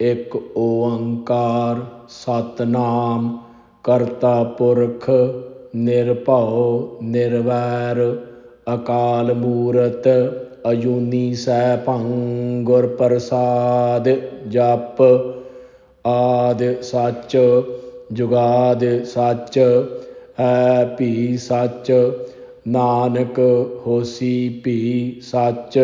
ਇਕ ਓੰਕਾਰ ਸਤਿਨਾਮ, ਕਰਤਾ ਪੁਰਖ ਨਿਰਭਉ ਨਿਰਵੈਰ, ਅਕਾਲ ਮੂਰਤ ਅਜੂਨੀ ਸੈਭੰ ਗੁਰ ਪ੍ਰਸਾਦ ਜਪ ਆਦ ਸੱਚ, ਜੁਗਾਦ ਸੱਚ, ਹੈ ਭੀ ਸੱਚ, ਨਾਨਕ ਹੋਸੀ ਭੀ ਸੱਚ।